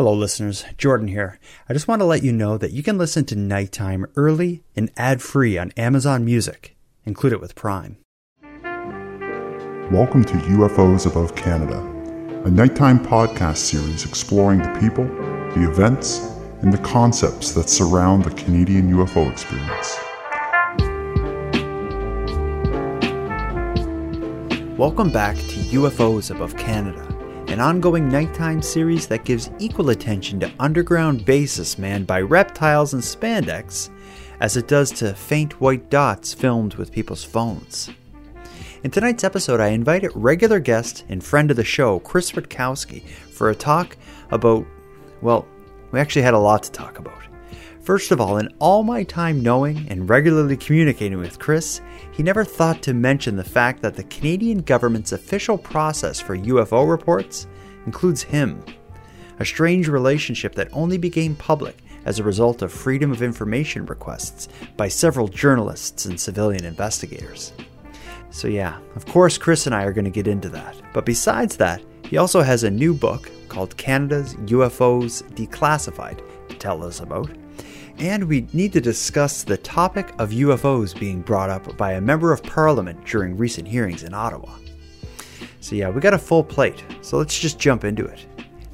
Hello, listeners. Jordan here. I just want to let you know that you can listen to Nighttime early and ad free on Amazon Music. Include it with Prime. Welcome to UFOs Above Canada, a nighttime podcast series exploring the people, the events, and the concepts that surround the Canadian UFO experience. Welcome back to UFOs Above Canada, an ongoing nighttime series that gives equal attention to underground bases manned by reptiles and spandex as it does to faint white dots filmed with people's phones. In tonight's episode, I invited regular guest and friend of the show, Chris Rutkowski, for a talk about, well, we actually had a lot to talk about. First of all, in all my time knowing and regularly communicating with Chris, he never thought to mention the fact that the Canadian government's official process for UFO reports includes him. A strange relationship that only became public as a result of Freedom of Information requests by several journalists and civilian investigators. So, yeah, of course, Chris and I are going to get into that. But besides that, he also has a new book called Canada's UFOs Declassified to tell us about. And we need to discuss the topic of UFOs being brought up by a member of parliament during recent hearings in Ottawa. So, yeah, we got a full plate, so let's just jump into it.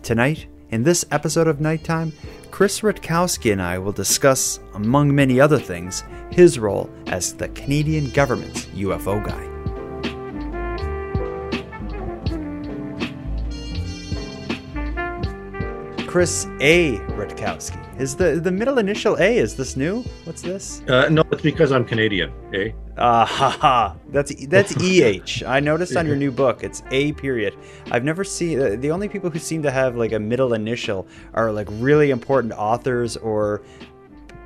Tonight, in this episode of Nighttime, Chris Rutkowski and I will discuss, among many other things, his role as the Canadian government's UFO guy. Chris A. Rutkowski. Is the the middle initial A is this new? What's this? Uh, no, it's because I'm Canadian. Eh? Ah uh, ha ha. That's that's EH. I noticed on your new book it's A period. I've never seen uh, the only people who seem to have like a middle initial are like really important authors or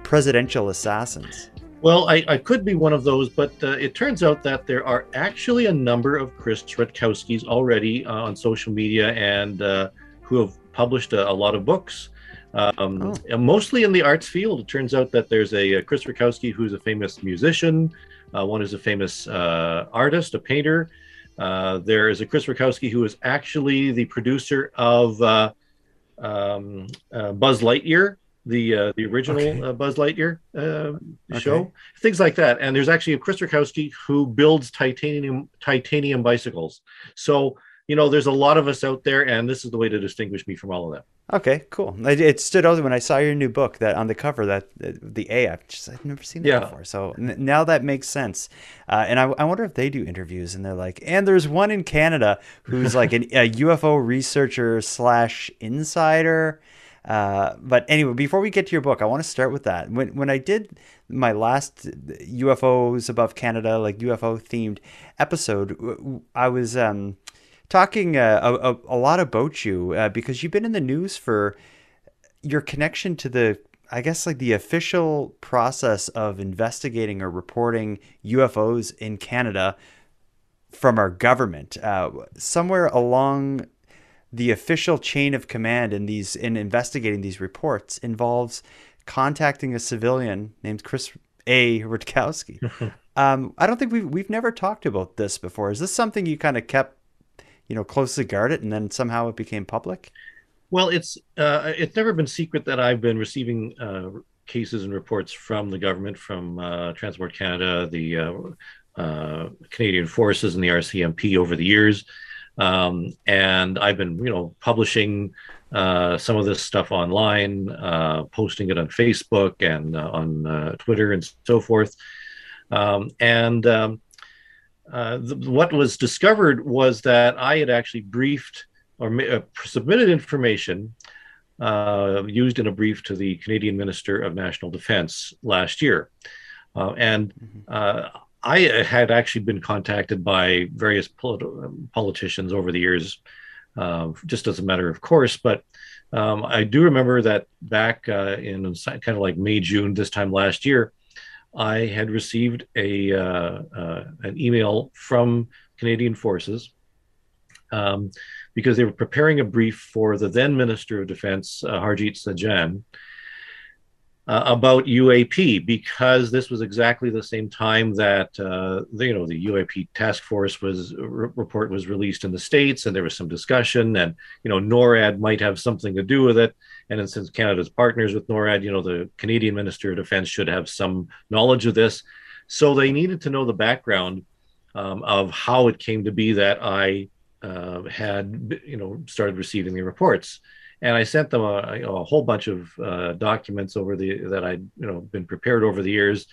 presidential assassins. Well, I, I could be one of those, but uh, it turns out that there are actually a number of Chris Rutkowskis already uh, on social media and uh, who have published a, a lot of books. Um, oh. Mostly in the arts field. It turns out that there's a, a Chris Rutkowski who's a famous musician. Uh, one is a famous uh, artist, a painter. Uh, there is a Chris Rutkowski who is actually the producer of uh, um, uh, Buzz Lightyear, the uh, the original okay. Buzz Lightyear show, okay. things like that. And there's actually a Chris Rutkowski who builds titanium titanium bicycles. So you know, there's a lot of us out there, and this is the way to distinguish me from all of them. Okay, cool. It stood out when I saw your new book that on the cover that the A. I've just I've never seen that yeah. before. So now that makes sense. Uh, and I, I wonder if they do interviews and they're like, and there's one in Canada who's like an, a UFO researcher slash insider. Uh, but anyway, before we get to your book, I want to start with that. When when I did my last UFOs above Canada, like UFO themed episode, I was um, talking uh, a, a, lot about you uh, because you've been in the news for your connection to the I guess like the official process of investigating or reporting UFOs in Canada from our government. Uh, somewhere along the official chain of command in these in investigating these reports involves contacting a civilian named Chris A. Rutkowski. um, I don't think we've we've never talked about this before. Is this something you kind of kept you know closely guard it and then somehow it became public? Well it's uh, it's never been secret that i've been receiving uh, cases and reports from the government from uh, transport canada the uh, uh, canadian forces and the rcmp over the years. Um, and i've been you know publishing uh, some of this stuff online posting it on facebook and on twitter and so forth. Um, and um, uh, the, what was discovered was that I had actually briefed or uh, submitted information uh, used in a brief to the Canadian Minister of National Defense last year. Uh, and mm-hmm. uh, I had actually been contacted by various polit- politicians over the years, just as a matter of course. But um, I do remember that back in kind of like May, June this time last year, I had received a uh, uh, an email from Canadian Forces um, because they were preparing a brief for the then Minister of Defense, uh, Harjit Sajjan. uh, about UAP because this was exactly the same time that uh, the, you know the UAP task force was report was released in the states, and there was some discussion, and you know NORAD might have something to do with it. And since Canada's partners with NORAD, you know the Canadian Minister of Defense should have some knowledge of this, so they needed to know the background um, of how it came to be that I uh, had you know started receiving the reports and I sent them a, you know, a whole bunch of uh, documents over the that I'd you know been prepared over the years.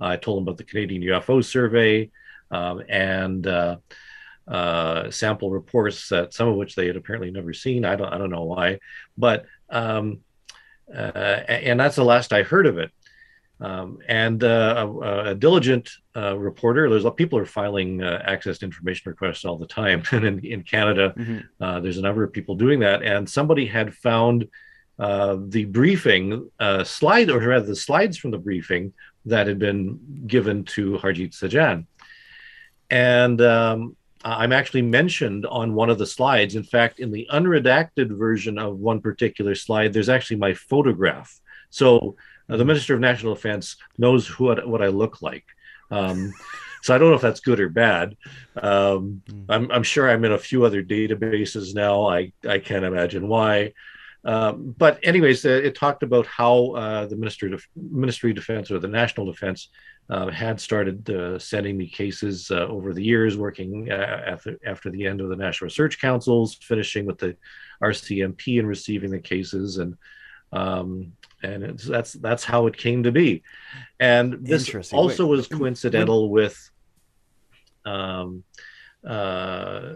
I told them about the Canadian UFO survey um, and uh, uh, sample reports that some of which they had apparently never seen. I don't I don't know why, but um, uh, and that's the last I heard of it. Um, and uh, a, a, diligent uh, reporter, there's a lot of people are filing uh, access to information requests all the time. and in, in Canada, mm-hmm. Uh, there's a number of people doing that. And somebody had found uh, the briefing uh, slide, or rather the slides from the briefing that had been given to Harjit Sajjan. And um, I'm actually mentioned on one of the slides. In fact, in the unredacted version of one particular slide, there's actually my photograph. So uh, the Minister of National Defense knows what what I look like. Um, so I don't know if that's good or bad. Um, mm. I'm, I'm, sure I'm in a few other databases now. I, I can't imagine why. Um, but anyways, uh, it talked about how uh, the Ministry of Ministry of Defense or the National Defense uh, had started uh, sending me cases uh, over the years, working after after the end of the National Research Councils, finishing with the RCMP and receiving the cases and um, and that's that's how it came to be. And this also Wait. was coincidental with, um, uh,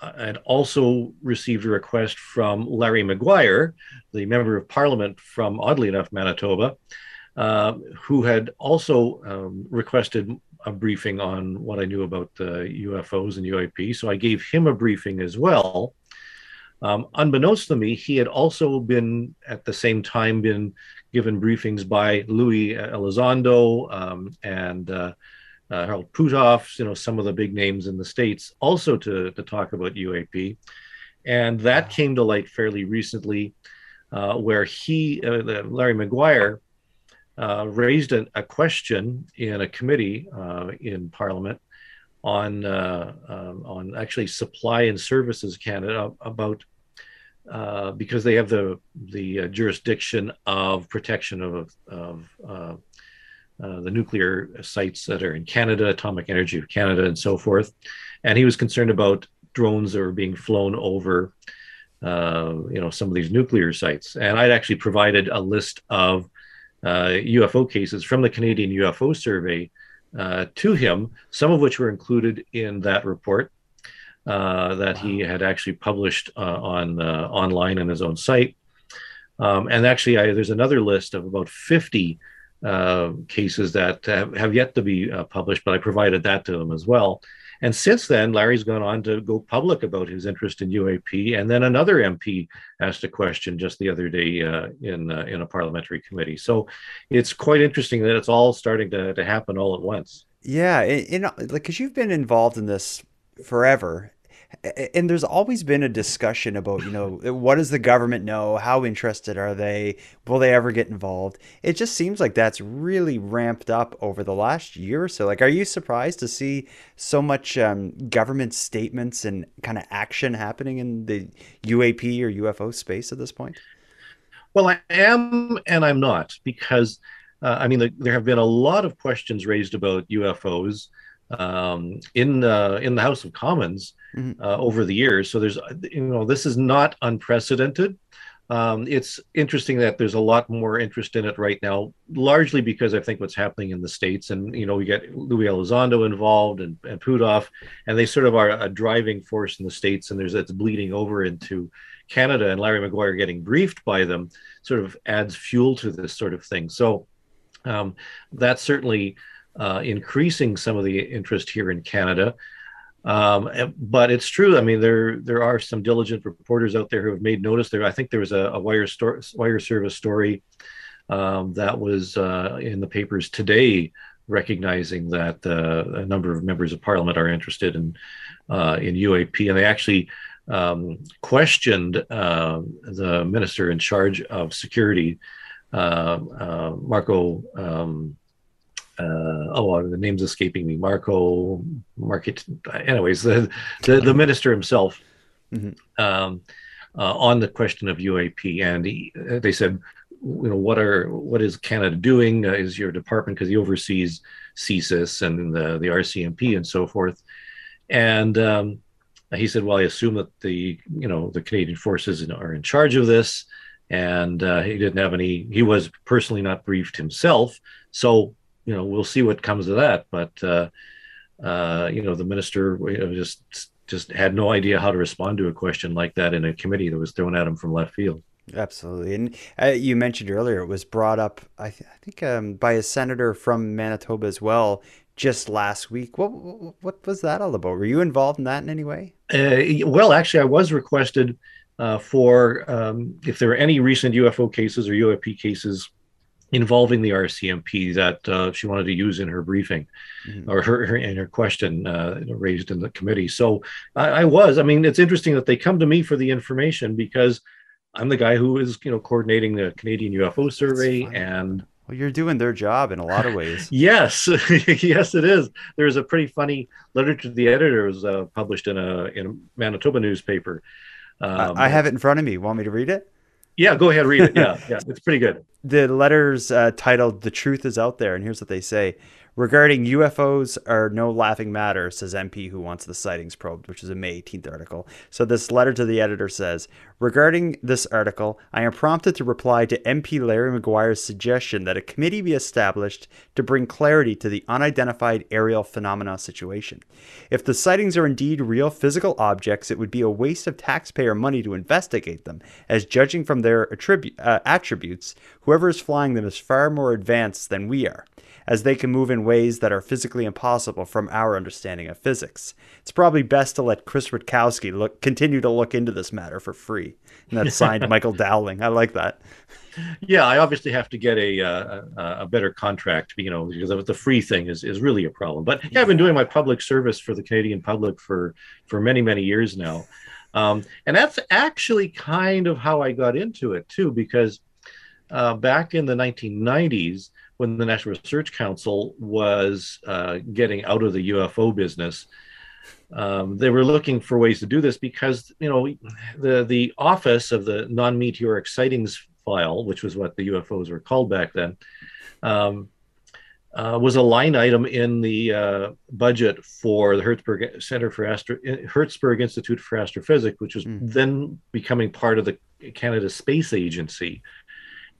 and also received a request from Larry Maguire, the member of Parliament from, oddly enough, Manitoba, uh, who had also um, requested a briefing on what I knew about uh, UFOs and UAP. So I gave him a briefing as well. Um, unbeknownst to me, he had also been at the same time been given briefings by Luis Elizondo um, and uh, uh, Harold Puthoff, you know, some of the big names in the states, also to to talk about UAP, and that came to light fairly recently, uh, where he, uh, Larry Maguire, uh, raised a, question in a committee uh, in Parliament on um, on actually supply and services Canada about uh, because they have the the uh, jurisdiction of protection of, of uh, uh, the nuclear sites that are in Canada, Atomic Energy of Canada, and so forth. And he was concerned about drones that were being flown over, uh, you know, some of these nuclear sites. And I'd actually provided a list of UFO cases from the Canadian UFO Survey to him, some of which were included in that report. Uh, that wow. he had actually published uh, on uh, online on his own site. Um, and actually, I, there's another list of about 50 uh, cases that have, have, yet to be uh, published, but I provided that to them as well. And since then, Larry's gone on to go public about his interest in UAP. And then another MP asked a question just the other day uh, in uh, in a parliamentary committee. So it's quite interesting that it's all starting to, to happen all at once. Yeah, in, like because you've been involved in this forever and there's always been a discussion about you know what does the government know? How interested are they? Will they ever get involved? It just seems like that's really ramped up over the last year or so. Like are you surprised to see so much um, government statements and kind of action happening in the uap or ufo space at this point? Well i am and i'm not because uh, i mean the, there have been a lot of questions raised about ufos um, in the in the House of Commons mm-hmm. uh, over the years. So there's you know this is not unprecedented. Um, it's interesting that there's a lot more interest in it right now, largely because I think what's happening in the states, and you know we get Luis Elizondo involved and, and Puthoff, and they sort of are a driving force in the states, and there's it's bleeding over into Canada, and Larry Maguire getting briefed by them sort of adds fuel to this sort of thing. So um, that's certainly uh, increasing some of the interest here in Canada. Um, but it's true. I mean, there there are some diligent reporters out there who have made notice. There, I think there was a, a wire store, wire service story um, that was uh, in the papers today, recognizing that uh, a number of members of Parliament are interested in uh, in UAP, and they actually um, questioned uh, the minister in charge of security uh, uh, Marco. Uh, oh, the name's escaping me. Marco, Market. Anyways, the the, the minister himself mm-hmm. um, uh, on the question of UAP, and he, they said, you know, what are what is Canada doing? Uh, is your department because he oversees CSIS and the the RCMP and so forth, and um, he said, well, I assume that the you know the Canadian forces are in charge of this, and uh, he didn't have any. He was personally not briefed himself, so you know we'll see what comes of that. But uh, uh, you know the minister just just had no idea how to respond to a question like that in a committee that was thrown at him from left field. Absolutely, and uh, you mentioned earlier it was brought up. I, th- I think um, by a senator from Manitoba as well, just last week. What what was that all about? Were you involved in that in any way? Uh, well, actually, I was requested uh, for um, if there were any recent UFO cases or UAP cases involving the RCMP that uh, she wanted to use in her briefing mm-hmm. or her, her, in her question uh, raised in the committee. So I, I, was. I mean, it's interesting that they come to me for the information because I'm the guy who is, you know, coordinating the Canadian UFO survey and. Well, you're doing their job in a lot of ways. yes, yes, it is. There's a pretty funny letter to the editor was uh, published in a in a Manitoba newspaper. Um, I have it in front of me. Want me to read it? Yeah, go ahead, read it. Yeah, yeah, it's pretty good. The letter's uh, titled "The Truth Is Out There," and here's what they say: Regarding UFOs are no laughing matter, says MP who wants the sightings probed, which is a May 18th article. So this letter to the editor says, Regarding this article, I am prompted to reply to MP Larry Maguire's suggestion that a committee be established to bring clarity to the unidentified aerial phenomena situation. If the sightings are indeed real physical objects, it would be a waste of taxpayer money to investigate them, as judging from their attribu- uh, attributes, whoever is flying them is far more advanced than we are as they can move in ways that are physically impossible from our understanding of physics. It's probably best to let Chris Rutkowski look continue to look into this matter for free. And that's signed Michael Dowling. I like that. Yeah, I obviously have to get a uh, a better contract, you know, because the free thing is, is really a problem. But yeah, I've been doing my public service for the Canadian public for for many many years now, um, and that's actually kind of how I got into it too, because uh, back in the 1990s, when the National Research Council was uh, getting out of the UFO business, um, they were looking for ways to do this because you know the the office of the non-meteoric sightings file, which was what the UFOs were called back then, um, uh, was a line item in the uh, budget for the Herzberg Center for Astro Herzberg Institute for Astrophysics, which was mm. then becoming part of the Canada Space Agency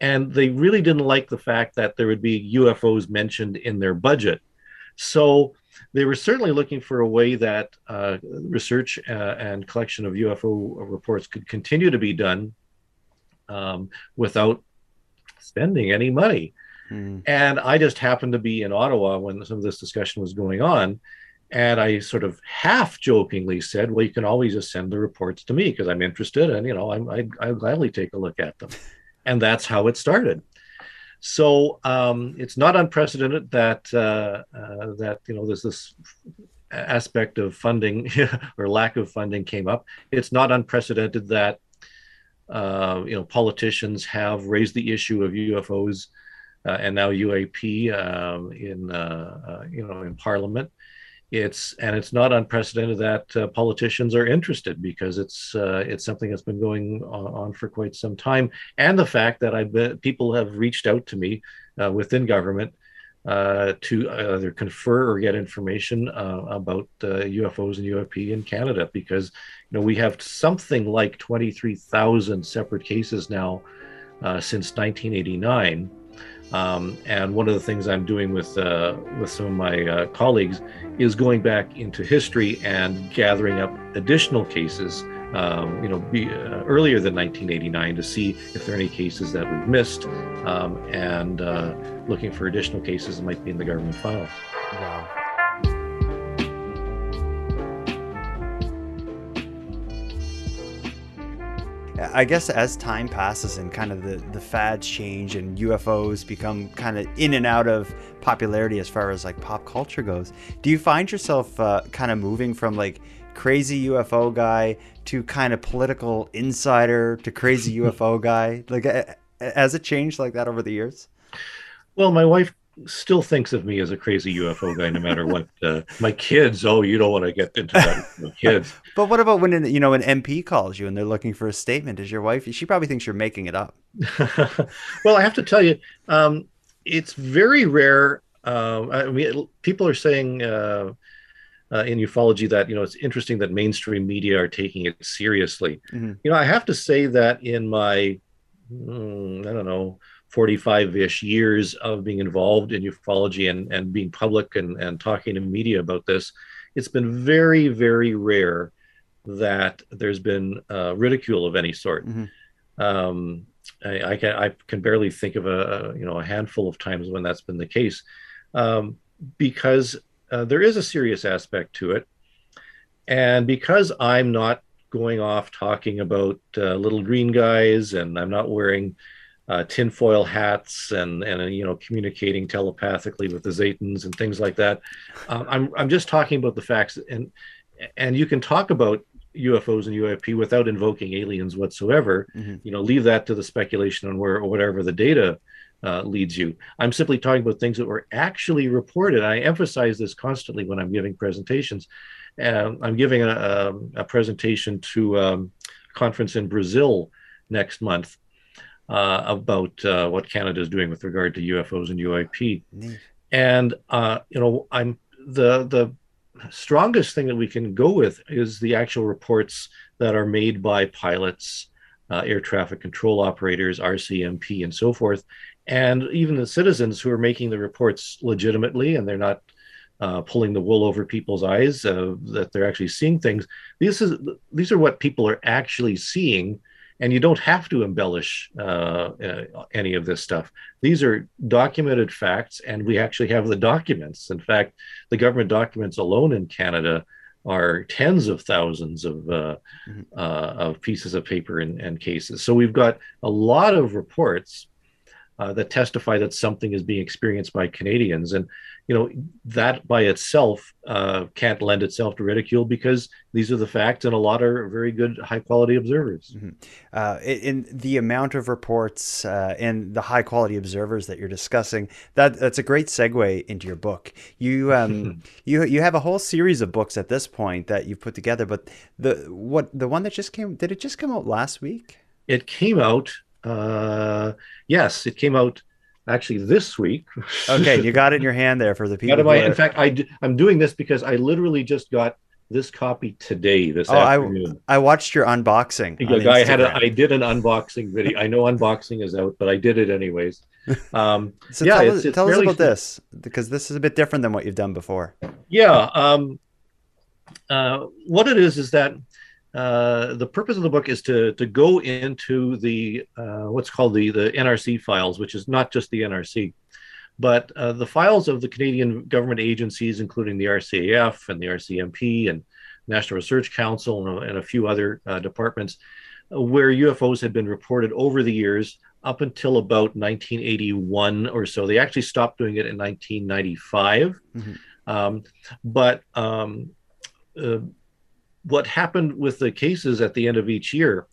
and they really didn't like the fact that there would be UFOs mentioned in their budget. So they were certainly looking for a way that uh, research uh, and collection of UFO reports could continue to be done um, without spending any money. Mm. And I just happened to be in Ottawa when some of this discussion was going on. And I sort of half jokingly said, well, you can always just send the reports to me because I'm interested and, you know, I'm, I'd, I'd gladly take a look at them and that's how it started. So um, it's not unprecedented that uh, uh, that you know there's this aspect of funding or lack of funding came up. It's not unprecedented that uh, you know politicians have raised the issue of UFOs uh, and now UAP um, in uh, uh, you know in Parliament it's and it's not unprecedented that uh, politicians are interested because it's uh, it's something that's been going on, for quite some time, and the fact that been, people have reached out to me uh, within government uh, to either confer or get information uh, about UFOs uh, and UFP in Canada because you know we have something like twenty three thousand separate cases now since 1989 um, and one of the things I'm doing with uh, with some of my uh, colleagues is going back into history and gathering up additional cases, um, you know, be, uh, earlier than 1989 to see if there are any cases that we've missed, um, and uh, looking for additional cases that might be in the government files. I guess as time passes and kind of the, the fads change and UFOs become kind of in and out of popularity as far as like pop culture goes, do you find yourself uh, kind of moving from like crazy UFO guy to kind of political insider to crazy UFO guy? Like, Has it changed like that over the years? Well, my wife still thinks of me as a crazy UFO guy, no matter what. Uh, my kids, oh, you don't want to get into that with kids. But what about when you know an MP calls you and they're looking for a statement? Is your wife? She probably thinks you're making it up. well, I have to tell you, um, it's very rare. Uh, I mean, people are saying. Uh, uh, in ufology that you know it's interesting that mainstream media are taking it seriously. Mm-hmm. You know, I have to say that in my mm, I don't know 45-ish years of being involved in ufology and and being public and and talking to media about this, it's been very very rare that there's been uh, ridicule of any sort. Mm-hmm. Um, I, I, can I can barely think of a, a, you know a handful of times when that's been the case, um, because uh, there is a serious aspect to it. And because I'm not going off talking about uh, little green guys and I'm not wearing uh, tinfoil hats and, and, you know, communicating telepathically with the Zetans and things like that, um, I'm, I'm just talking about the facts. And, and you can talk about UFOs and UAP without invoking aliens whatsoever. Mm-hmm. You know, leave that to the speculation on where or whatever the data uh, leads you. I'm simply talking about things that were actually reported. I emphasize this constantly when I'm giving presentations. Uh, I'm giving a, a, a presentation to um, a conference in Brazil next month uh, about uh, what Canada is doing with regard to UFOs and UAP. Mm. And uh, you know, I'm the the strongest thing that we can go with is the actual reports that are made by pilots, uh, air traffic control operators, RCMP, and so forth and even the citizens who are making the reports legitimately and they're not uh, pulling the wool over people's eyes uh, that they're actually seeing things this is these are what people are actually seeing and you don't have to embellish uh, uh any of this stuff these are documented facts and we actually have the documents in fact the government documents alone in canada are tens of thousands of uh, mm-hmm. Uh, of pieces of paper and, and cases so we've got a lot of reports uh, that testify that something is being experienced by Canadians. And, you know, that by itself uh, can't lend itself to ridicule because these are the facts and a lot are very good, high quality observers. Mm-hmm. Uh, in the amount of reports uh, and the high quality observers that you're discussing, that that's a great segue into your book. You um, you you have a whole series of books at this point that you've put together, but the what the one that just came did it just come out last week? It came out uh, yes, it came out actually this week. okay, you got it in your hand there for the people. My, in fact, I, I'm doing this because I literally just got this copy today, this oh, afternoon. I, I watched your unboxing. I had a, I did an unboxing video. I know unboxing is out, but I did it anyways. Um, so yeah, tell, it's, it's tell us about this because this is a bit different than what you've done before. Yeah. Um, uh, what it is is that uh, the purpose of the book is to to go into the uh, what's called the the NRC files, which is not just the NRC, but uh, the files of the Canadian government agencies, including the RCAF and the RCMP and National Research Council and, and a few other uh, departments, where UFOs had been reported over the years up until about 1981 or so. They actually stopped doing it in 1995, mm-hmm. um, but um, uh, what happened with the cases at the end of each year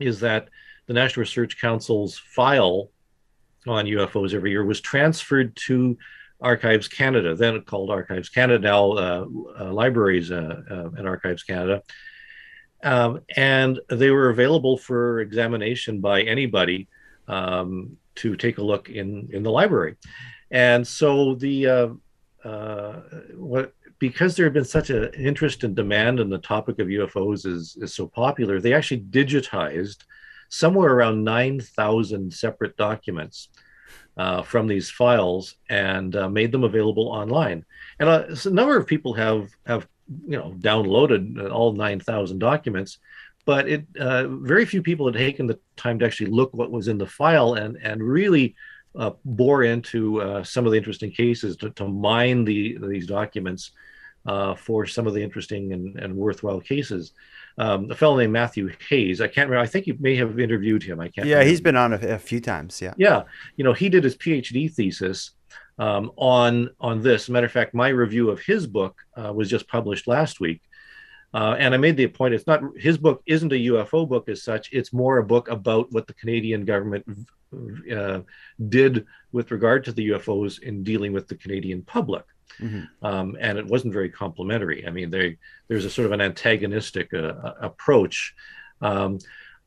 is that the National Research Council's file on UFOs every year was transferred to Archives Canada, then called Archives Canada, now uh, uh, Libraries uh, uh and Archives Canada. Um, and they were available for examination by anybody um, to take a look in, in the library. And so the uh, uh, what because there had been such an interest and demand and the topic of UFOs is, is so popular, they actually digitized somewhere around 9,000 separate documents uh, from these files and uh, made them available online. And uh, so a number of people have, have you know, downloaded all 9,000 documents, but it uh, very few people had taken the time to actually look what was in the file and, and really uh, bore into uh, some of the interesting cases to, to mine the, these documents uh, for some of the interesting and, and worthwhile cases. Um, a fellow named Matthew Hayes, I can't remember. I think you may have interviewed him. I can't. Yeah, remember. he's been on a, a, few times. Yeah. Yeah, you know, he did his PhD thesis um, on on this. Matter of fact, my review of his book uh, was just published last week. Uh, and I made the point it's not his book isn't a UFO book as such. It's more a book about what the Canadian government uh, did with regard to the UFOs in dealing with the Canadian public. Mm-hmm. Um, and it wasn't very complimentary. I mean, they, there's a sort of an antagonistic uh, approach. Um,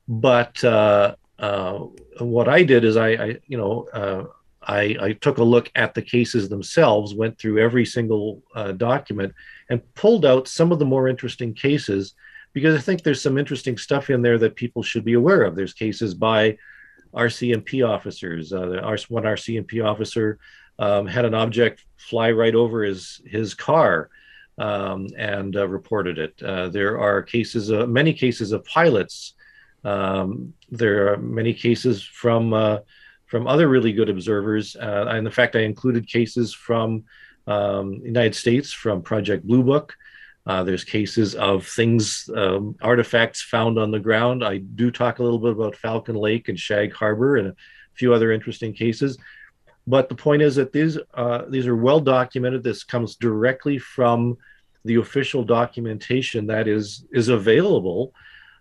but uh, uh, what I did is I, I you know, uh, I, I, took a look at the cases themselves, went through every single uh, document, and pulled out some of the more interesting cases because I think there's some interesting stuff in there that people should be aware of. There's cases by RCMP officers. Uh, one RCMP officer um, had an object fly right over his his car um, and uh, reported it. Uh, there are cases, uh, many cases of pilots. Um, there are many cases from uh, from other really good observers, uh, and in fact, I included cases from um, United States from Project Blue Book. Uh, there's cases of things, um, artifacts found on the ground. I do talk a little bit about Falcon Lake and Shag Harbor and a few other interesting cases. But the point is that these uh, these are well documented. This comes directly from the official documentation that is is available.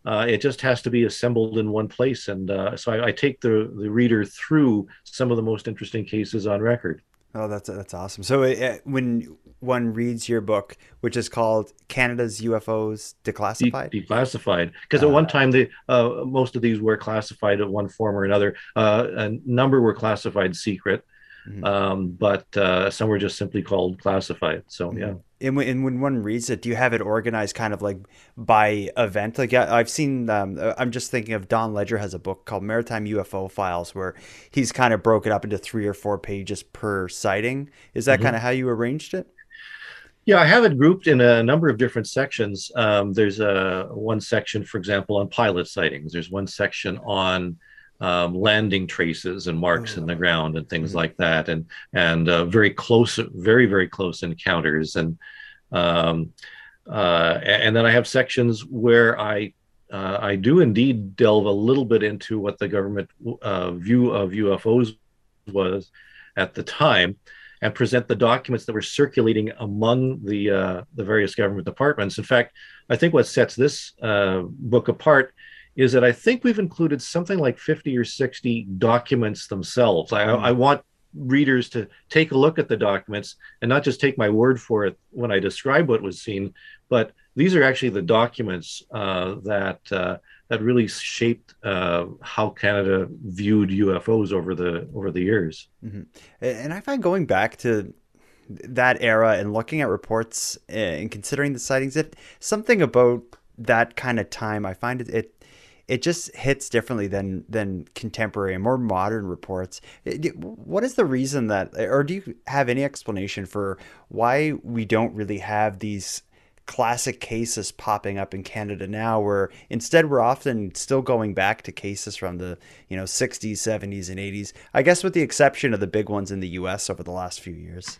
Uh, it just has to be assembled in one place, and uh, so I, I, take the the reader through some of the most interesting cases on record. Oh, that's that's awesome. So uh, when one reads your book, which is called Canada's UFOs Declassified, De- declassified, because at one uh, time the uh, most of these were classified in one form or another. Uh, a number were classified secret. Mm-hmm. Um, but uh, some were just simply called classified. So mm-hmm. yeah. And when, and when one reads it, do you have it organized kind of like by event? Like I've seen, um, uh, I'm just thinking of Don Ledger has a book called Maritime UFO Files where he's kind of broken up into three or four pages per sighting. Is that mm-hmm. kind of how you arranged it? Yeah, I have it grouped in a number of different sections. Um, there's a one section, for example, on pilot sightings. There's one section on um, landing traces and marks in the oh. ground and things mm-hmm. like that, and and uh, very close, very very close encounters, and um, uh, and then I have sections where I uh, I do indeed delve a little bit into what the government uh, view of UFOs was at the time, and present the documents that were circulating among the uh, the various government departments. In fact, I think what sets this uh, book apart is that I think we've included something like 50 or 60 documents themselves. I, mm. I, want readers to take a look at the documents and not just take my word for it when I describe what was seen, but these are actually the documents uh, that uh, that really shaped uh, how Canada viewed UFOs over the over the years. Mm-hmm. And I find going back to that era and looking at reports eh, and considering the sightings, it something about that kind of time. I find it, it it just hits differently than than contemporary and more modern reports. What is the reason that, or do you have any explanation for why we don't really have these classic cases popping up in Canada now, where instead we're often still going back to cases from the you know 60s, 70s, and 80s. I guess with the exception of the big ones in the U.S. over the last few years.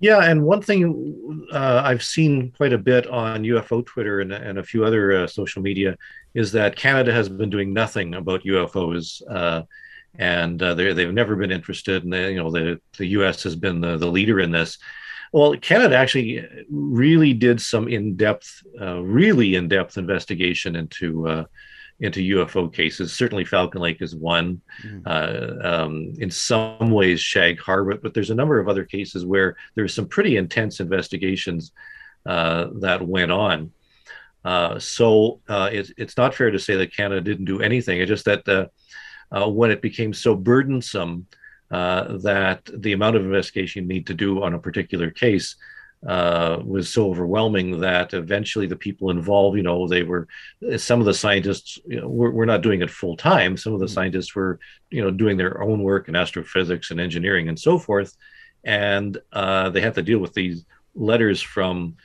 Yeah, and one thing uh, I've seen quite a bit on UFO Twitter and, and a few other uh, social media is that Canada has been doing nothing about UFOs, uh, and uh, they've never been interested. And you know, the the U.S. has been the, the leader in this. Well, Canada actually really did some in depth, uh, really in depth investigation into uh, into UFO cases. Certainly, Falcon Lake is one. Mm-hmm. Uh, um, in some ways, Shag Harbor, but there's a number of other cases where there's some pretty intense investigations uh, that went on. Uh, so uh, it's, it's not fair to say that Canada didn't do anything. It's just that uh, uh, when it became so burdensome that the amount of investigation you need to do on a particular case uh, was so overwhelming that eventually the people involved, you know, they were some of the scientists you know, were, were not doing it full time. Some of the mm-hmm. scientists were, you know, doing their own work in astrophysics and engineering and so forth, and uh, they had to deal with these letters from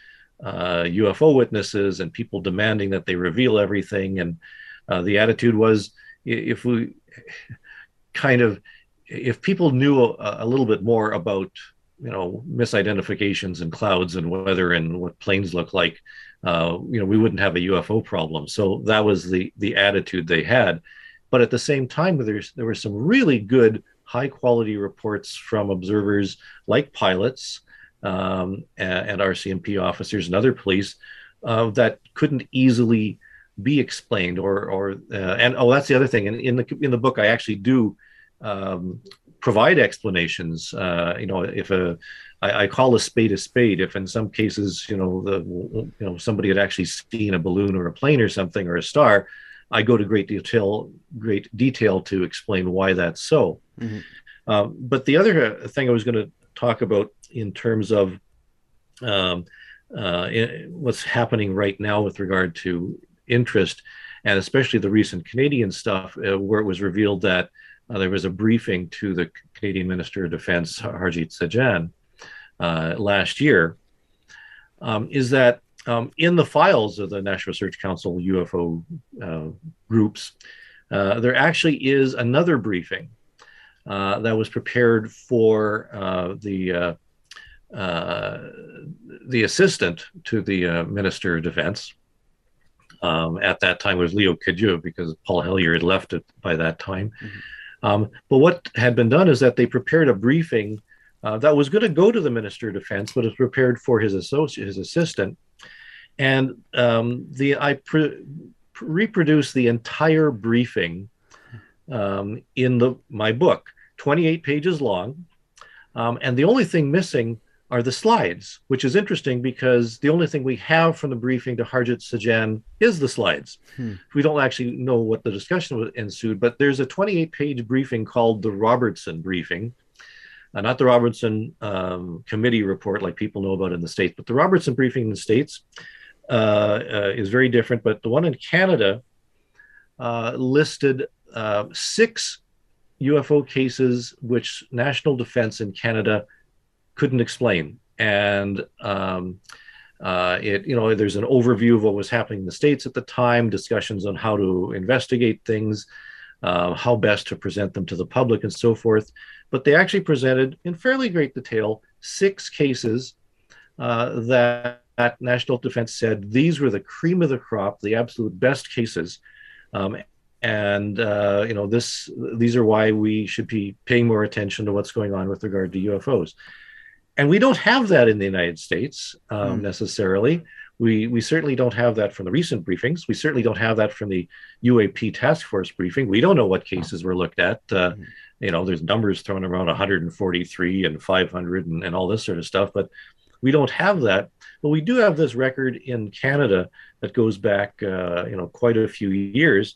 uh, UFO witnesses and people demanding that they reveal everything. And uh, the attitude was, if we kind of, if people knew a, a little bit more about you know misidentifications and clouds and weather and what planes look like uh, you know we wouldn't have a ufo problem so that was the the attitude they had but at the same time there's there were some really good high quality reports from observers like pilots um, and, and, rcmp officers and other police uh, that couldn't easily be explained or or uh, and oh that's the other thing. And in the in the book i actually do um, provide explanations uh, you know if a I, I, call a spade a spade. If in some cases you know the you know somebody had actually seen a balloon or a plane or something or a star i go to great detail great detail to explain why that's so. Mm-hmm. um, but the other thing i was going to talk about in terms of um, uh, what's happening right now with regard to interest, and especially the recent Canadian stuff, uh, where it was revealed that uh, there was a briefing to the Canadian Minister of Defense, Harjit Sajjan, uh, last year, um, is that um, in the files of the National Research Council UFO uh, groups, uh, there actually is another briefing that was prepared for the uh, the assistant to the uh, Minister of Defense. Um, at that time was Leo Cadieux because Paul Hellyer had left it by that time. Mm-hmm. Um, but what had been done is that they prepared a briefing uh, that was going to go to the Minister of Defense, but was prepared for his associate, his assistant. And um, the I pre- reproduced the entire briefing um, in the my book, 28 pages long. Um, and the only thing missing are the slides, which is interesting because the only thing we have from the briefing to Harjit Sajjan is the slides. Hmm. We don't actually know what the discussion ensued, but there's a 28 page briefing called the Robertson briefing. Uh, not the Robertson um, committee report like people know about in the States, but the Robertson briefing in the States uh, uh, is very different. But the one in Canada uh, listed uh, six UFO cases which national defense in Canada couldn't explain. And um, uh, it, you know, there's an overview of what was happening in the states at the time, discussions on how to investigate things, uh, how best to present them to the public, and so forth. But they actually presented in fairly great detail six cases uh, that, that National Defense said these were the cream of the crop, the absolute best cases. Um, and uh, you know this these are why we should be paying more attention to what's going on with regard to UFOs and we don't have that in the United States um, mm. necessarily. We we certainly don't have that from the recent briefings. We certainly don't have that from the UAP task force briefing. We don't know what cases were looked at. Uh, mm. You know, there's numbers thrown around 143 and 500 and, and all this sort of stuff, but we don't have that. But we do have this record in Canada that goes back, uh, you know, quite a few years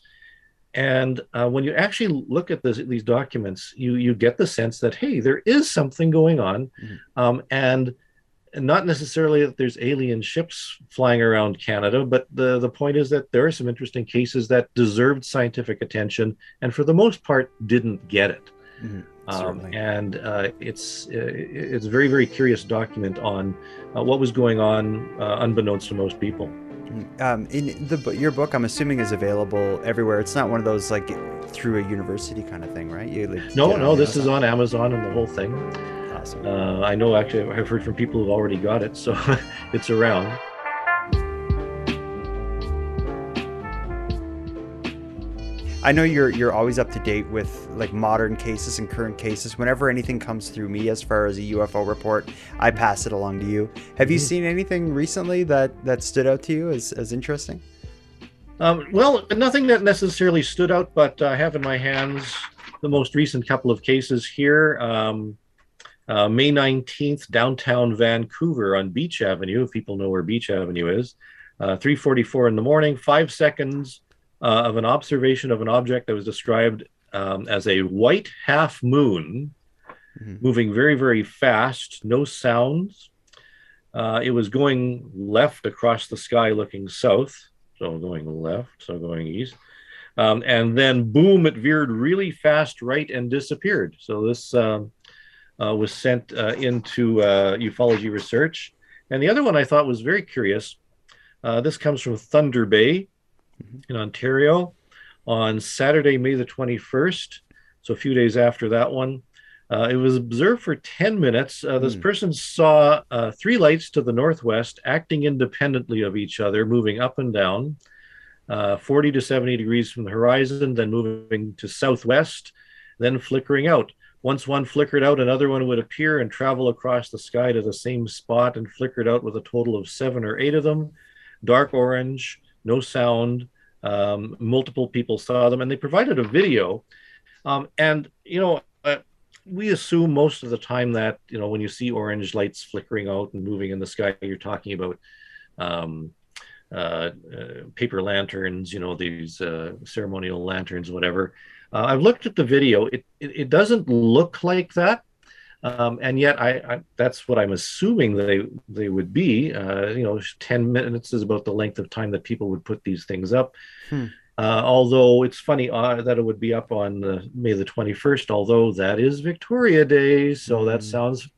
and uh, when you actually look at this, these documents, you you get the sense that hey, there is something going on, mm-hmm. um, and not necessarily that there's alien ships flying around Canada, but the the point is that there are some interesting cases that deserved scientific attention, and for the most part, didn't get it. Mm-hmm. Um, and uh, it's uh, it's a very very curious document on uh, what was going on, uh, unbeknownst to most people. Um, in the your book, I'm assuming is available everywhere. It's not one of those like through a university kind of thing, right? You like, no, no, this is on Amazon and the whole thing. Awesome. Uh, I know actually, I've heard from people who've already got it, so it's around. I know you're you're always up to date with like modern cases and current cases. Whenever anything comes through me as far as a UFO report, I pass it along to you. Have you mm-hmm. seen anything recently that that stood out to you as as interesting? Um, well, nothing that necessarily stood out, but I have in my hands the most recent couple of cases here. Um, uh, May 19th, downtown Vancouver on Beach Avenue, if people know where Beach Avenue is. Uh, 3:44 in the morning, five seconds uh, of an observation of an object that was described um, as a white half moon mm-hmm. moving very, very fast, no sounds. Uh, it was going left across the sky looking south, so going left, so going east. Um, and then boom, it veered really fast right and disappeared. So this um, uh, was sent uh, into uh, ufology research. And the other one I thought was very curious. Uh, this comes from Thunder Bay, mm-hmm. in Ontario on Saturday, May the 21st. So a few days after that one. Uh, it was observed for 10 minutes. Uh, this mm. person saw uh, three lights to the northwest acting independently of each other, moving up and down, uh, 40 to 70 degrees from the horizon, then moving to southwest, then flickering out. Once one flickered out, another one would appear and travel across the sky to the same spot and flickered out with a total of seven or eight of them. Dark orange, no sound, Um, multiple people saw them, and they provided a video. Um, and you know, uh, we assume most of the time that you know when you see orange lights flickering out and moving in the sky, you're talking about um, uh, uh, paper lanterns, you know, these uh, ceremonial lanterns, whatever. Uh, I've looked at the video. It, it, it doesn't look like that. Um, and yet, I, I, that's what I'm assuming they they would be. Uh, you know, ten minutes is about the length of time that people would put these things up. Hmm. Uh, although it's funny uh, that it would be up on May the 21st, although that is Victoria Day, so that hmm. sounds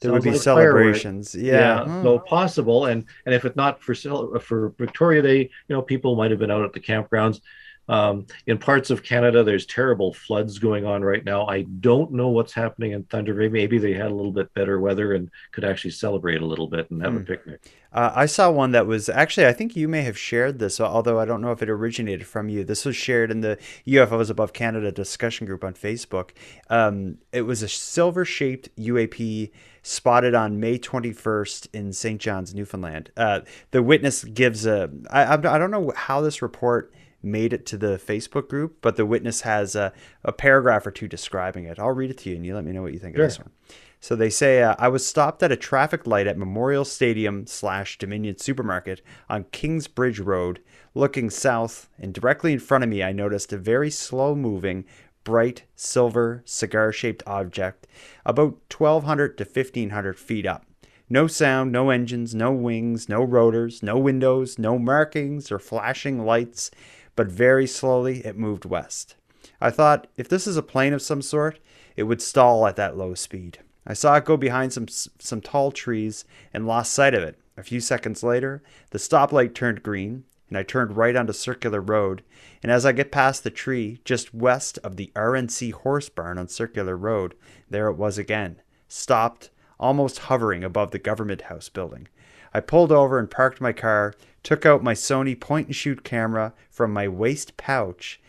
there would be like celebrations. Yeah, yeah hmm. so possible. And and if it's not for for Victoria Day, you know, people might have been out at the campgrounds. Um, in parts of Canada, there's terrible floods going on right now. I don't know what's happening in Thunder Bay. Maybe they had a little bit better weather and could actually celebrate a little bit and have mm. a hmm. picnic. Uh, I saw one that was actually, I think you may have shared this, although I don't know if it originated from you. This was shared in the UFOs Above Canada discussion group on Facebook. Um, it was a silver shaped UAP spotted on May 21st in St. John's, Newfoundland. Uh, the witness gives a, I, I don't know how this report made it to the Facebook group, but the witness has a, a paragraph or two describing it. I'll read it to you and you let me know what you think sure. of this one. So they say, uh, I was stopped at a traffic light at Memorial Stadium slash Dominion Supermarket on Kingsbridge Road, looking south, and directly in front of me, I noticed a very slow moving, bright silver cigar shaped object about 1200 to 1500 feet up. No sound, no engines, no wings, no rotors, no windows, no markings or flashing lights but very slowly it moved west. I thought, if this is a plane of some sort, it would stall at that low speed. I saw it go behind some some tall trees and lost sight of it. A few seconds later, the stoplight turned green, and I turned right onto Circular Road. And as I get past the tree, just west of the RNC horse barn on Circular Road, there it was again, stopped, almost hovering above the government house building. I pulled over and parked my car, took out my Sony point and shoot camera from my waist pouch,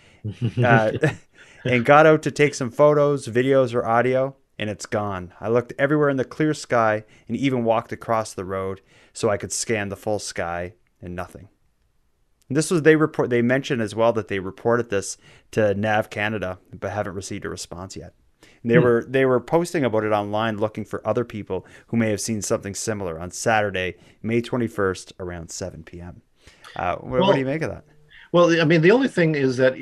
uh, and got out to take some photos, videos, or audio, and it's gone. I looked everywhere in the clear sky and even walked across the road so I could scan the full sky and nothing. And this was they report they mentioned as well that they reported this to Nav Canada but haven't received a response yet. They hmm. were they were posting about it online looking for other people who may have seen something similar on Saturday, May 21st around 7 p.m. Uh, what, well, what, do you make of that? Well, I mean, the only thing is that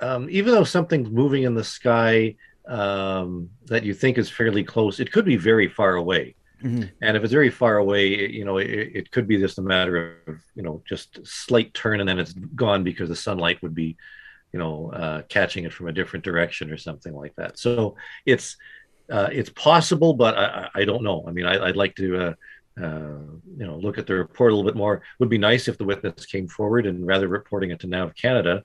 um, even though something's moving in the sky um, that you think is fairly close, it could be very far away. Mm-hmm. And if it's very far away, you know, it, it, could be just a matter of, you know, just slight turn and then it's gone because the sunlight would be, you know, uh, catching it from a different direction or something like that. So it's uh, it's possible, but I, I don't know. I mean, I, would like to. Uh, uh, you know, look at the report a little bit more. Would be nice if the witness came forward and rather reporting it to Nav Canada,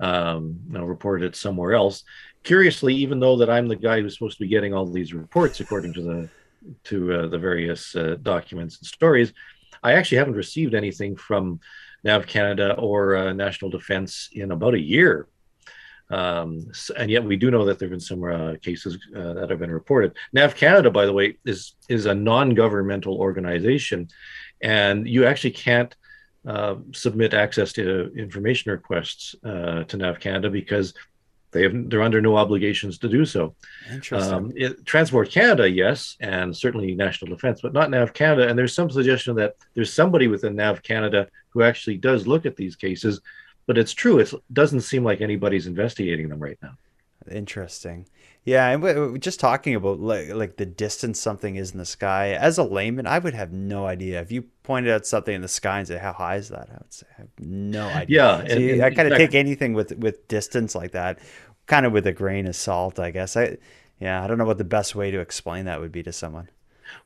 um, you know, reported it somewhere else. Curiously, even though that I'm the guy who's supposed to be getting all these reports according to the to uh, the various uh, documents and stories, I actually haven't received anything from Nav Canada or uh, National Defense in about a year. Um, and yet we do know that there have been some uh, cases uh, that have been reported. Nav Canada, by the way, is is a non-governmental organization, and you actually can't uh, submit access to information requests uh, to Nav Canada because they have they're under no obligations to do so. Interesting. Um, it, Transport Canada, yes, and certainly National Defense, but not Nav Canada. And there's some suggestion that there's somebody within Nav Canada who actually does look at these cases but it's true. It doesn't seem like anybody's investigating them right now. Interesting. Yeah, and just talking about like like the distance something is in the sky. As a layman, I would have no idea. If you pointed out something in the sky and said, "How high is that?" I would say, "I have no idea." Yeah, so and, you, and, I kind of take anything with with distance like that, kind of with a grain of salt, I guess. I yeah, I don't know what the best way to explain that would be to someone.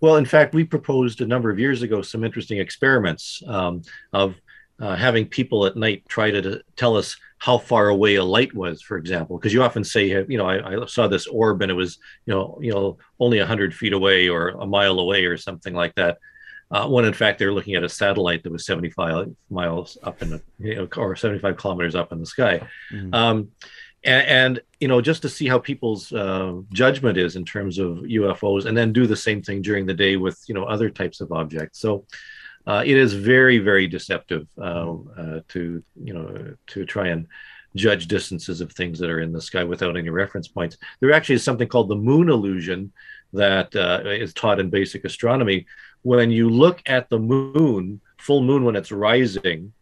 Well, in fact, we proposed a number of years ago some interesting experiments um, of uh, having people at night try to, to, tell us how far away a light was, for example, because you often say, you know, I, I, saw this orb and it was, you know, you know, only hundred feet away or a mile away or something like that. Uh, when in fact they're looking at a satellite that was 75 miles up in the, you know, or 75 kilometers up in the sky. Mm-hmm. Um, and, and, you know, just to see how people's uh, judgment is in terms of UFOs, and then do the same thing during the day with you know other types of objects. So uh, it is very, very deceptive uh, uh, to you know to try and judge distances of things that are in the sky without any reference points. There actually is something called the moon illusion that uh, is taught in basic astronomy. When you look at the moon, full moon when it's rising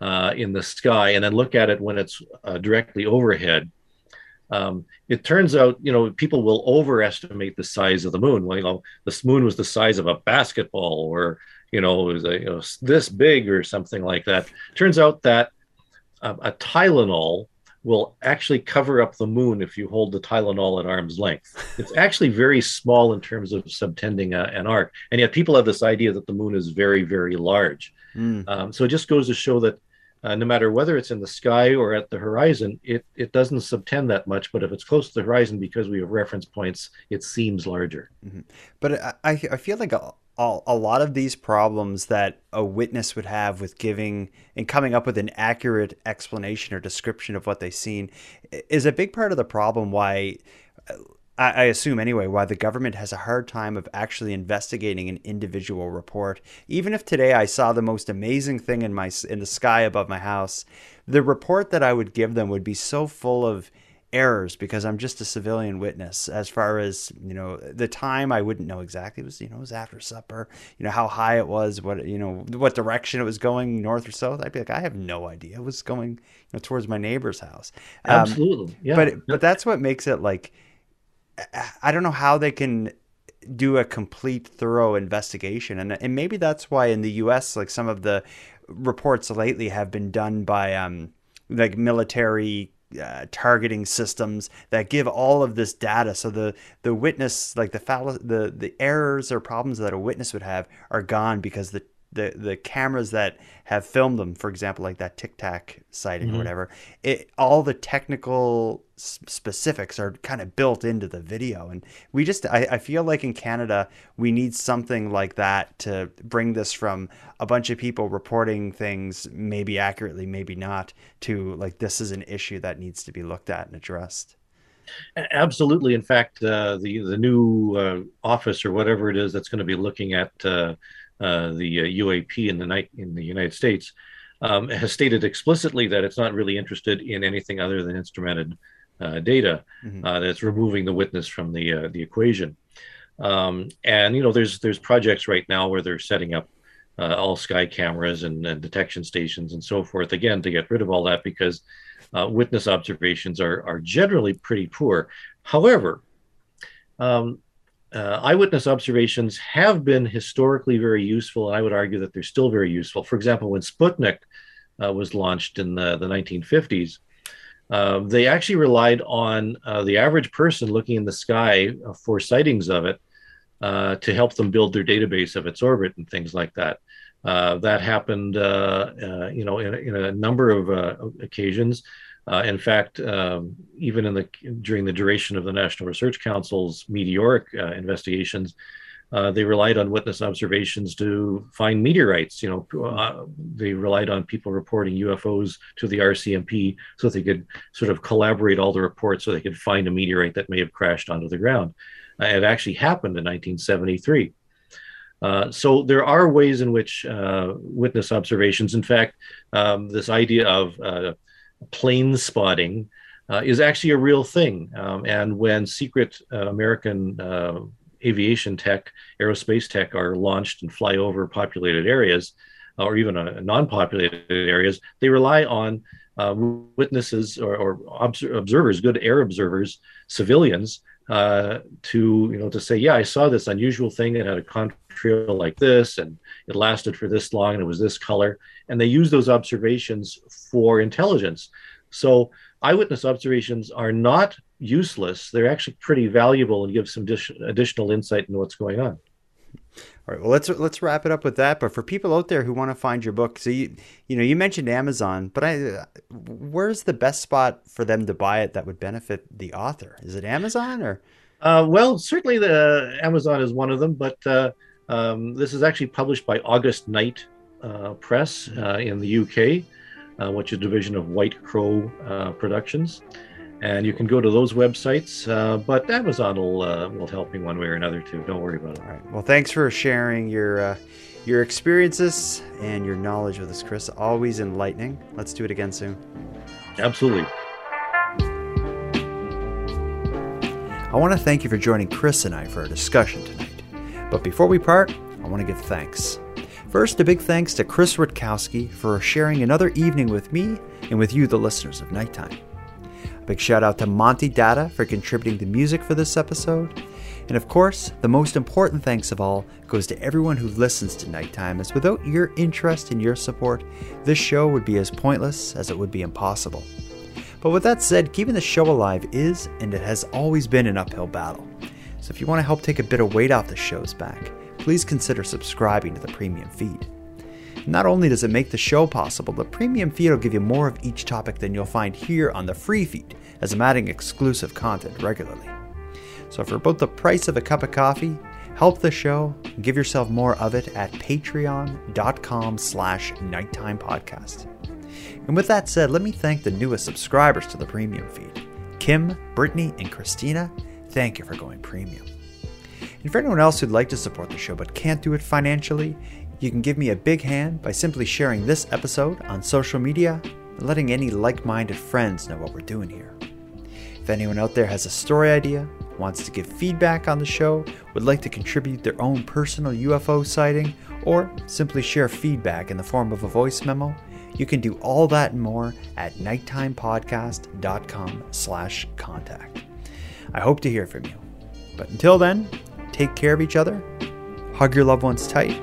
uh, in the sky, and then look at it when it's uh, directly overhead, um, it turns out, you know, people will overestimate the size of the moon. Well, you know, the moon was the size of a basketball, or you know, it was a, you know, this big or something like that. Turns out that um, a Tylenol will actually cover up the moon if you hold the Tylenol at arm's length. It's actually very small in terms of subtending a, an arc, and yet people have this idea that the moon is very, very large. Mm. Um, so it just goes to show that uh, no matter whether it's in the sky or at the horizon, it, it doesn't subtend that much. But if it's close to the horizon because we have reference points, it seems larger. Mm-hmm. But I, I feel like a, lot of these problems that a witness would have with giving and coming up with an accurate explanation or description of what they've seen is a big part of the problem why uh, I, I assume anyway, why the government has a hard time of actually investigating an individual report. Even if today I saw the most amazing thing in my in the sky above my house, the report that I would give them would be so full of errors because I'm just a civilian witness. As far as you know, the time I wouldn't know exactly. It was you know it was after supper. You know how high it was, what you know what direction it was going, north or south. I'd be like, I have no idea. It was going you know towards my neighbor's house. Um, Absolutely, yeah. But but that's what makes it like I don't know how they can do a complete thorough investigation and and maybe that's why in the US like some of the reports lately have been done by um like military uh, targeting systems that give all of this data. So the the witness like the fall the the errors or problems that a witness would have are gone because the the the cameras that have filmed them, for example, like that Tic Tac sighting mm-hmm. or whatever, it all the technical specifics are kind of built into the video, and we just I, I feel like in Canada we need something like that to bring this from a bunch of people reporting things maybe accurately, maybe not, to like this is an issue that needs to be looked at and addressed. Absolutely. In fact, uh, the the new uh, office or whatever it is that's going to be looking at uh, uh, the UAP uh, in the night in the United States, um, has stated explicitly that it's not really interested in anything other than instrumented uh, data. Mm-hmm. that's removing the witness from the the equation. Um, and you know, there's there's projects right now where they're setting up uh, all sky cameras and, and, detection stations and so forth again to get rid of all that because uh, witness observations are are generally pretty poor. However, um, uh, eyewitness observations have been historically very useful. And I would argue that they're still very useful. For example, when Sputnik uh, was launched in the, the 1950s, uh, they actually relied on uh, the average person looking in the sky uh, for sightings of it to help them build their database of its orbit and things like that. that happened, you know, in, in, a number of occasions. Uh, in fact, um, even in the during the duration of the National Research Council's meteoric uh, investigations, uh, they relied on witness observations to find meteorites. You know, uh, they relied on people reporting UFOs to the RCMP so they could sort of collaborate all the reports so they could find a meteorite that may have crashed onto the ground. Uh, it actually happened in 1973. Uh, so there are ways in which uh, witness observations, in fact, um, this idea of uh, plane spotting uh, is actually a real thing. Um, and when secret uh, American uh, aviation tech, aerospace tech are launched and fly over populated areas, or even uh, non-populated areas, they rely on uh, witnesses or, or observers, good air observers, civilians, uh, to you know to say, yeah, I saw this unusual thing. It had a contrail like this, and it lasted for this long, and it was this color. And they use those observations for intelligence. So eyewitness observations are not useless. They're actually pretty valuable and give some additional insight into what's going on. All right. Well, let's let's wrap it up with that. But for people out there who want to find your book, so you you know you mentioned Amazon, but I where's the best spot for them to buy it that would benefit the author? Is it Amazon or? Uh, well, certainly the Amazon is one of them, but uh, um, this is actually published by August Night uh, Press uh, in the UK, uh, which is a division of White Crow uh, Productions and you can go to those websites. Uh, but Amazon will uh, will help me one way or another too. Don't worry about it. All right. Well, thanks for sharing your uh, Your experiences and your knowledge with this, Chris, always enlightening. Let's do it again soon. Absolutely. I want to thank you for joining Chris and I for our discussion tonight. But before we part, I want to give thanks. First, a big thanks to Chris Rutkowski for sharing another evening with me and with you, the listeners of Nighttime. Big shout out to Monty Data for contributing the music for this episode. And of course, the most important thanks of all goes to everyone who listens to Nighttime, as without your interest and your support, this show would be as pointless as it would be impossible. But with that said, keeping the show alive is, and it has always been, an uphill battle. So if you want to help take a bit of weight off the show's back, please consider subscribing to the premium feed. Not only does it make the show possible, the premium feed will give you more of each topic than you'll find here on the free feed, as I'm adding exclusive content regularly. So for about the price of a cup of coffee, help the show give yourself more of it at patreon.com slash nighttime podcast. And with that said, let me thank the newest subscribers to the premium feed. Kim, Brittany, and Christina, thank you for going premium. And for anyone else who'd like to support the show but can't do it financially, you can give me a big hand by simply sharing this episode on social media and letting any like minded friends know what we're doing here. If anyone out there has a story idea, wants to give feedback on the show, would like to contribute their own personal UFO sighting, or simply share feedback in the form of a voice memo, you can do all that and more at nighttimepodcast.com slash contact. I hope to hear from you. But until then, take care of each other, hug your loved ones tight,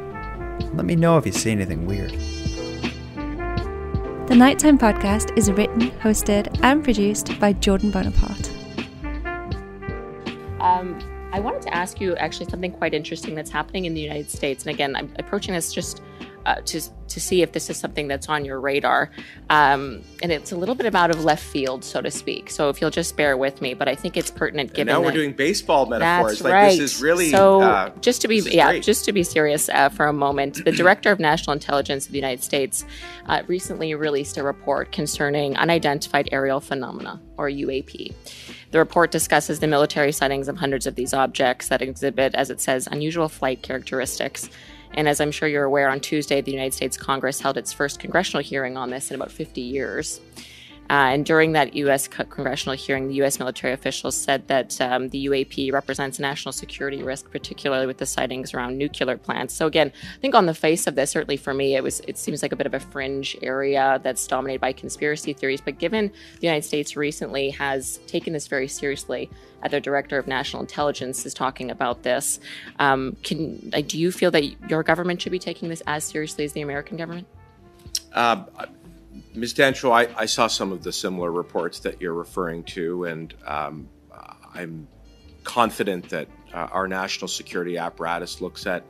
let me know if you see anything weird. The Nighttime Podcast is written, hosted, and produced by Jordan Bonaparte. Um, I wanted to ask you actually something quite interesting that's happening in the United States. And again, I'm approaching this just uh, to to see if this is something that's on your radar. Um, and it's a little bit out of left field, so to speak. So if you'll just bear with me, but I think it's pertinent given. And now we're that, doing baseball metaphors. That's like right. this is really so. uh, just to be yeah, great. just to be serious uh, for a moment, the director of national intelligence of the United States uh, recently released a report concerning unidentified aerial phenomena, or UAP. The report discusses the military sightings of hundreds of these objects that exhibit, as it says, unusual flight characteristics. And as I'm sure you're aware, on Tuesday, the United States Congress held its first congressional hearing on this in about 50 years. Uh, and during that U.S. congressional hearing, the U.S. military officials said that um, the UAP represents a national security risk, particularly with the sightings around nuclear plants. So again, I think on the face of this, certainly for me, it was it seems like a bit of a fringe area that's dominated by conspiracy theories. But given the United States recently has taken this very seriously, uh, their director of national intelligence is talking about this. Um, can like, do you feel that your government should be taking this as seriously as the American government? Uh, Ms. Dancho, I, I saw some of the similar reports that you're referring to, and um, I'm confident that uh, our national security apparatus looks at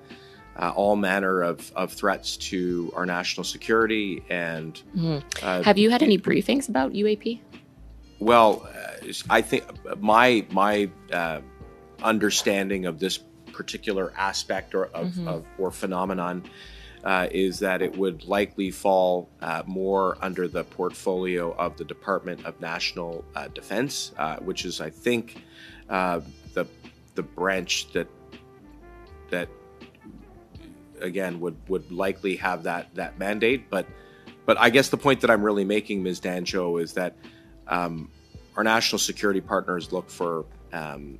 uh, all manner of, of threats to our national security. And uh, Have you had any briefings about UAP? well, uh, I think my my uh, understanding of this particular aspect or of, of or phenomenon uh, is that it would likely fall uh, more under the portfolio of the Department of National uh, Defense, uh, which is, I think, uh, the the branch that that again would would likely have that that mandate. But but I guess the point that I'm really making, Ms. Dancho, is that um, our national security partners look for um,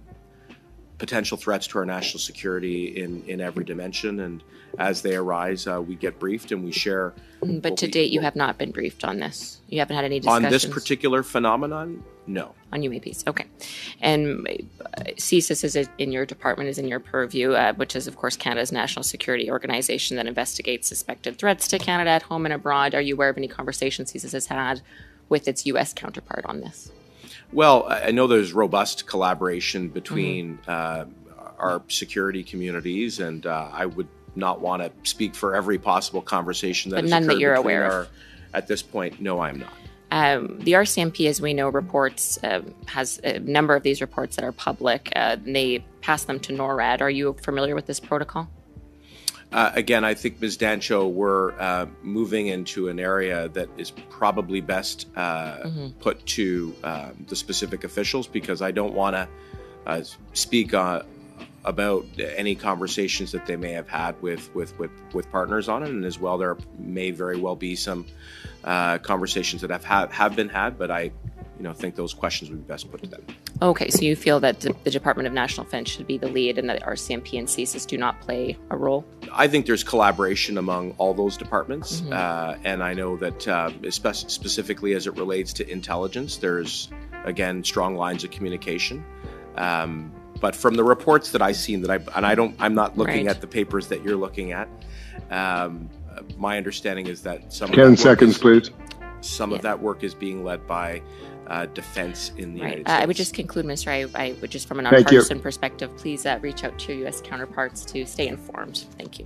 potential threats to our national security in, in every dimension. And as they arise, uh, we get briefed and we share. Mm, But to we- date, you have not been briefed on this. You haven't had any On this particular phenomenon, no. on UAPs. Okay, and uh, CSIS is in your department is in your purview, uh, which is of course Canada's national security organization that investigates suspected threats to Canada at home and abroad. Are you aware of any conversations CSIS has had with its U.S. counterpart on this? Well, I know there's robust collaboration between Mm-hmm. uh, our security communities, and uh, I would not want to speak for every possible conversation that But none that you're aware of. At this point, no, I'm not. Um, the RCMP, as we know, reports um, has a number of these reports that are public. Uh, and they pass them to NORAD. Are you familiar with this protocol? Uh, again, I think Ms. Dancho, we're uh, moving into an area that is probably best uh, put to um, the specific officials because I don't want to uh, speak on, about any conversations that they may have had with with with, with partners on it, and as well, there may very well be some uh, conversations that have have, have been had, but I you know, think those questions would be best put to them. Okay, so you feel that the Department of National Defense should be the lead and that RCMP and CSIS do not play a role? I think there's collaboration among all those departments. Mm-hmm. Uh, and I know that uh, spe- specifically as it relates to intelligence, there's, again, strong lines of communication. Um, but from the reports that I've seen that I, and I don't, I'm not looking right. at the papers that you're looking at. Um, my understanding is that some 10 seconds, is, please. Some yeah. of that work is being led by uh, defense in the right. United States. Uh, I would just conclude, Mr. I, I would just from a nonpartisan perspective, please uh, reach out to your U.S. counterparts to stay informed. Thank you.